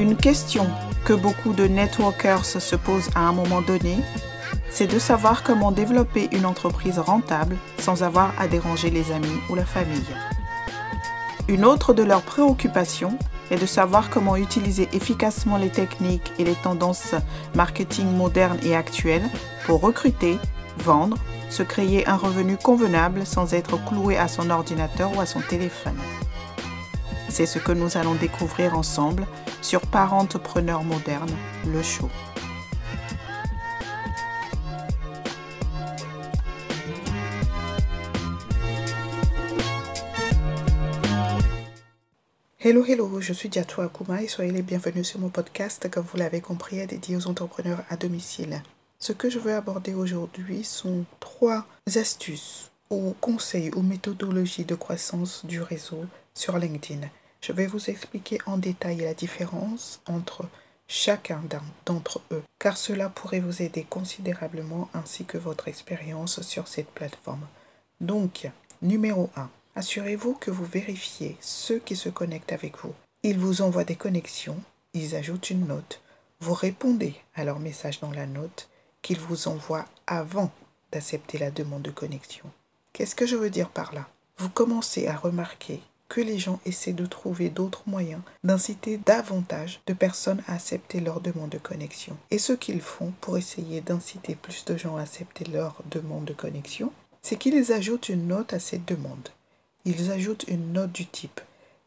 Une question que beaucoup de networkers se posent à un moment donné, c'est de savoir comment développer une entreprise rentable sans avoir à déranger les amis ou la famille. Une autre de leurs préoccupations est de savoir comment utiliser efficacement les techniques et les tendances marketing modernes et actuelles pour recruter, vendre, se créer un revenu convenable sans être cloué à son ordinateur ou à son téléphone. C'est ce que nous allons découvrir ensemble sur Parentepreneur moderne, le show. Hello, hello, je suis Diatou Akuma et soyez les bienvenus sur mon podcast, comme vous l'avez compris, dédié aux entrepreneurs à domicile. Ce que je veux aborder aujourd'hui sont trois astuces ou conseils ou méthodologies de croissance du réseau sur LinkedIn. Je vais vous expliquer en détail la différence entre chacun d'entre eux, car cela pourrait vous aider considérablement ainsi que votre expérience sur cette plateforme. Donc, numéro 1. Assurez-vous que vous vérifiez ceux qui se connectent avec vous. Ils vous envoient des connexions, ils ajoutent une note, vous répondez à leur message dans la note qu'ils vous envoient avant d'accepter la demande de connexion. Qu'est-ce que je veux dire par là? Vous commencez à remarquer que les gens essaient de trouver d'autres moyens d'inciter davantage de personnes à accepter leur demande de connexion. Et ce qu'ils font pour essayer d'inciter plus de gens à accepter leur demande de connexion, c'est qu'ils ajoutent une note à cette demande. Ils ajoutent une note du type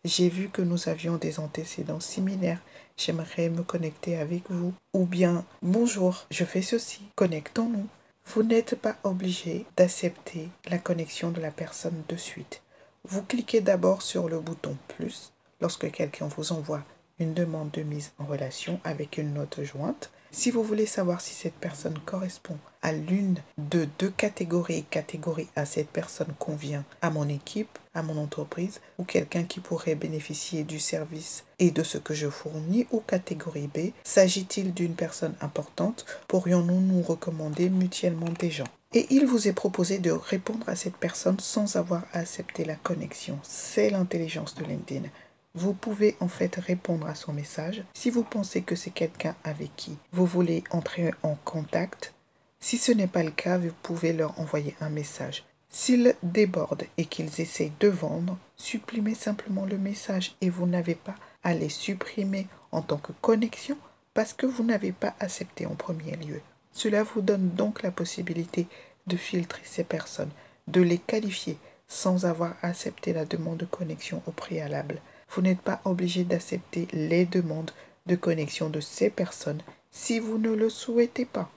J'ai vu que nous avions des antécédents similaires, j'aimerais me connecter avec vous. Ou bien Bonjour, je fais ceci, connectons-nous. Vous n'êtes pas obligé d'accepter la connexion de la personne de suite. Vous cliquez d'abord sur le bouton plus lorsque quelqu'un vous envoie une demande de mise en relation avec une note jointe. Si vous voulez savoir si cette personne correspond à l'une de deux catégories, catégorie A, cette personne convient à mon équipe, à mon entreprise, ou quelqu'un qui pourrait bénéficier du service et de ce que je fournis, ou catégorie B, s'agit-il d'une personne importante, pourrions-nous nous recommander mutuellement des gens? Et il vous est proposé de répondre à cette personne sans avoir à accepter la connexion. C'est l'intelligence de LinkedIn vous pouvez en fait répondre à son message si vous pensez que c'est quelqu'un avec qui vous voulez entrer en contact. Si ce n'est pas le cas, vous pouvez leur envoyer un message. S'ils débordent et qu'ils essayent de vendre, supprimez simplement le message et vous n'avez pas à les supprimer en tant que connexion parce que vous n'avez pas accepté en premier lieu. Cela vous donne donc la possibilité de filtrer ces personnes, de les qualifier sans avoir accepté la demande de connexion au préalable. Vous n'êtes pas obligé d'accepter les demandes de connexion de ces personnes si vous ne le souhaitez pas.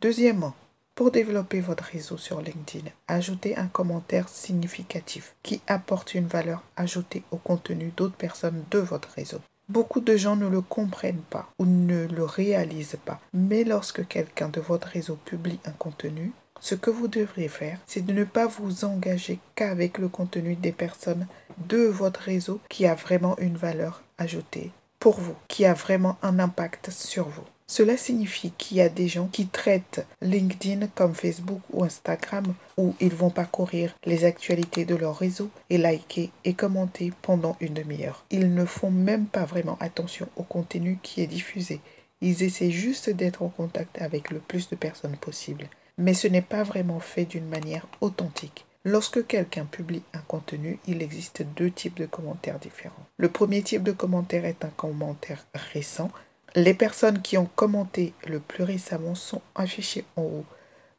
Deuxièmement, pour développer votre réseau sur LinkedIn, ajoutez un commentaire significatif qui apporte une valeur ajoutée au contenu d'autres personnes de votre réseau. Beaucoup de gens ne le comprennent pas ou ne le réalisent pas, mais lorsque quelqu'un de votre réseau publie un contenu, ce que vous devrez faire, c'est de ne pas vous engager qu'avec le contenu des personnes de votre réseau qui a vraiment une valeur ajoutée pour vous, qui a vraiment un impact sur vous. Cela signifie qu'il y a des gens qui traitent LinkedIn comme Facebook ou Instagram où ils vont parcourir les actualités de leur réseau et liker et commenter pendant une demi-heure. Ils ne font même pas vraiment attention au contenu qui est diffusé. Ils essaient juste d'être en contact avec le plus de personnes possible mais ce n'est pas vraiment fait d'une manière authentique. Lorsque quelqu'un publie un contenu, il existe deux types de commentaires différents. Le premier type de commentaire est un commentaire récent. Les personnes qui ont commenté le plus récemment sont affichées en haut.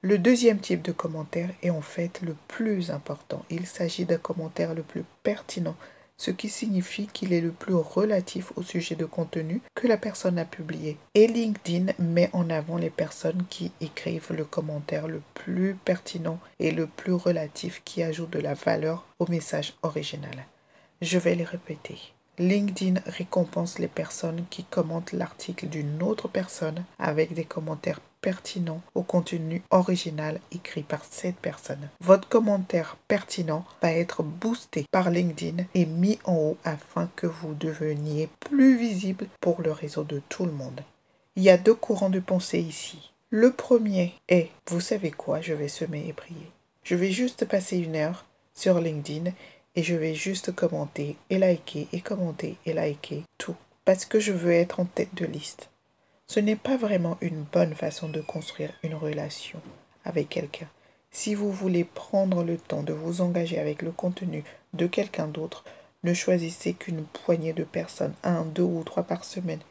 Le deuxième type de commentaire est en fait le plus important. Il s'agit d'un commentaire le plus pertinent ce qui signifie qu'il est le plus relatif au sujet de contenu que la personne a publié. Et LinkedIn met en avant les personnes qui écrivent le commentaire le plus pertinent et le plus relatif qui ajoute de la valeur au message original. Je vais les répéter. LinkedIn récompense les personnes qui commentent l'article d'une autre personne avec des commentaires pertinents au contenu original écrit par cette personne. Votre commentaire pertinent va être boosté par LinkedIn et mis en haut afin que vous deveniez plus visible pour le réseau de tout le monde. Il y a deux courants de pensée ici. Le premier est, vous savez quoi, je vais semer et prier. Je vais juste passer une heure sur LinkedIn et je vais juste commenter et liker et commenter et liker tout. parce que je veux être en tête de liste. Ce n'est pas vraiment une bonne façon de construire une relation avec quelqu'un. Si vous voulez prendre le temps de vous engager avec le contenu de quelqu'un d'autre, ne choisissez qu'une poignée de personnes, un, deux ou trois par semaine.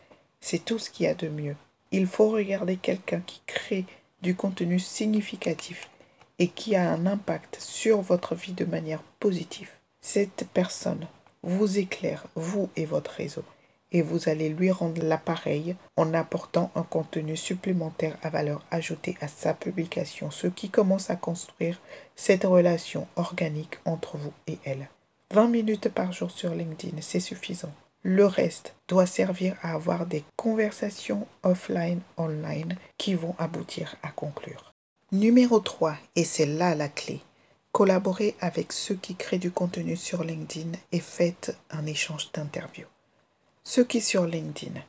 C'est tout ce qu'il y a de mieux. Il faut regarder quelqu'un qui crée du contenu significatif et qui a un impact sur votre vie de manière positive. Cette personne vous éclaire, vous et votre réseau, et vous allez lui rendre l'appareil en apportant un contenu supplémentaire à valeur ajoutée à sa publication, ce qui commence à construire cette relation organique entre vous et elle. 20 minutes par jour sur LinkedIn, c'est suffisant. Le reste doit servir à avoir des conversations offline, online qui vont aboutir à conclure. Numéro 3, et c'est là la clé, collaborez avec ceux qui créent du contenu sur LinkedIn et faites un échange d'interviews. Ceux qui sur LinkedIn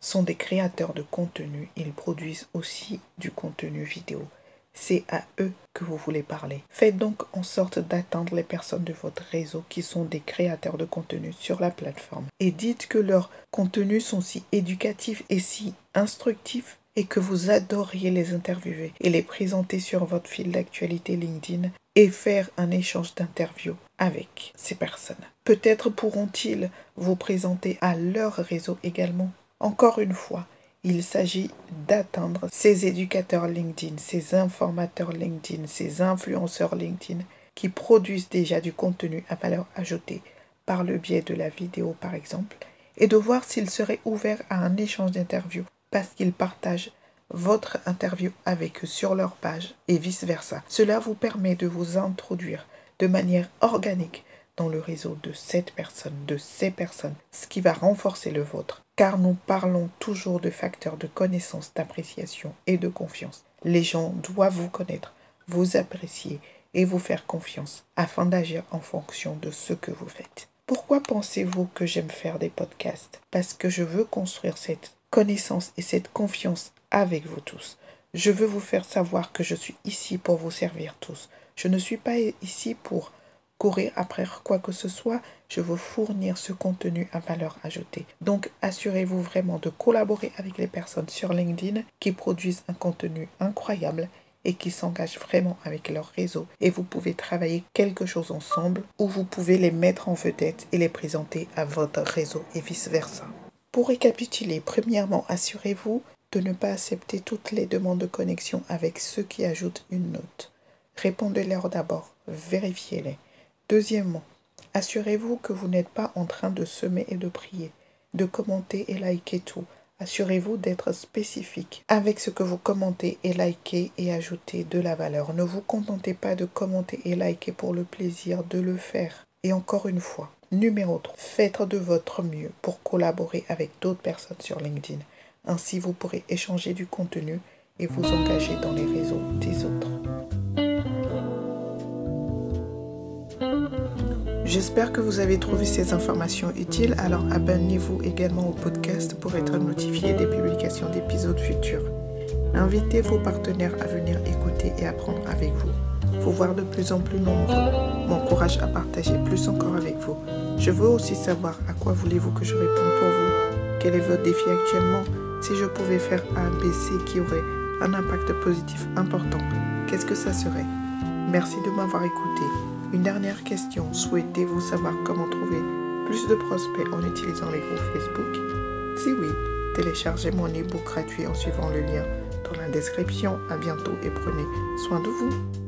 sont des créateurs de contenu, ils produisent aussi du contenu vidéo. C'est à eux que vous voulez parler. Faites donc en sorte d'attendre les personnes de votre réseau qui sont des créateurs de contenu sur la plateforme et dites que leurs contenus sont si éducatifs et si instructifs et que vous adoriez les interviewer et les présenter sur votre fil d'actualité LinkedIn et faire un échange d'interviews avec ces personnes. Peut-être pourront-ils vous présenter à leur réseau également. Encore une fois, il s'agit d'atteindre ces éducateurs LinkedIn, ces informateurs LinkedIn, ces influenceurs LinkedIn qui produisent déjà du contenu à valeur ajoutée par le biais de la vidéo par exemple, et de voir s'ils seraient ouverts à un échange d'interviews parce qu'ils partagent votre interview avec eux sur leur page et vice-versa. Cela vous permet de vous introduire de manière organique dans le réseau de cette personne, de ces personnes, ce qui va renforcer le vôtre. Car nous parlons toujours de facteurs de connaissance, d'appréciation et de confiance. Les gens doivent vous connaître, vous apprécier et vous faire confiance afin d'agir en fonction de ce que vous faites. Pourquoi pensez-vous que j'aime faire des podcasts? Parce que je veux construire cette connaissance et cette confiance avec vous tous. Je veux vous faire savoir que je suis ici pour vous servir tous. Je ne suis pas ici pour courir après quoi que ce soit, je veux fournir ce contenu à valeur ajoutée. Donc assurez-vous vraiment de collaborer avec les personnes sur LinkedIn qui produisent un contenu incroyable et qui s'engagent vraiment avec leur réseau. Et vous pouvez travailler quelque chose ensemble ou vous pouvez les mettre en vedette et les présenter à votre réseau et vice-versa. Pour récapituler, premièrement, assurez-vous de ne pas accepter toutes les demandes de connexion avec ceux qui ajoutent une note. Répondez-leur d'abord, vérifiez-les. Deuxièmement, assurez-vous que vous n'êtes pas en train de semer et de prier, de commenter et liker tout. Assurez-vous d'être spécifique avec ce que vous commentez et likez et ajoutez de la valeur. Ne vous contentez pas de commenter et liker pour le plaisir de le faire. Et encore une fois, Numéro 3. Faites de votre mieux pour collaborer avec d'autres personnes sur LinkedIn. Ainsi, vous pourrez échanger du contenu et vous engager dans les réseaux des autres. J'espère que vous avez trouvé ces informations utiles, alors abonnez-vous également au podcast pour être notifié des publications d'épisodes futurs. Invitez vos partenaires à venir écouter et apprendre avec vous voir de plus en plus nombreux m'encourage à partager plus encore avec vous. Je veux aussi savoir à quoi voulez-vous que je réponde pour vous. Quel est votre défi actuellement? Si je pouvais faire un ABC qui aurait un impact positif important, qu'est-ce que ça serait? Merci de m'avoir écouté. Une dernière question. Souhaitez-vous savoir comment trouver plus de prospects en utilisant les groupes Facebook? Si oui, téléchargez mon e-book gratuit en suivant le lien dans la description. À bientôt et prenez soin de vous.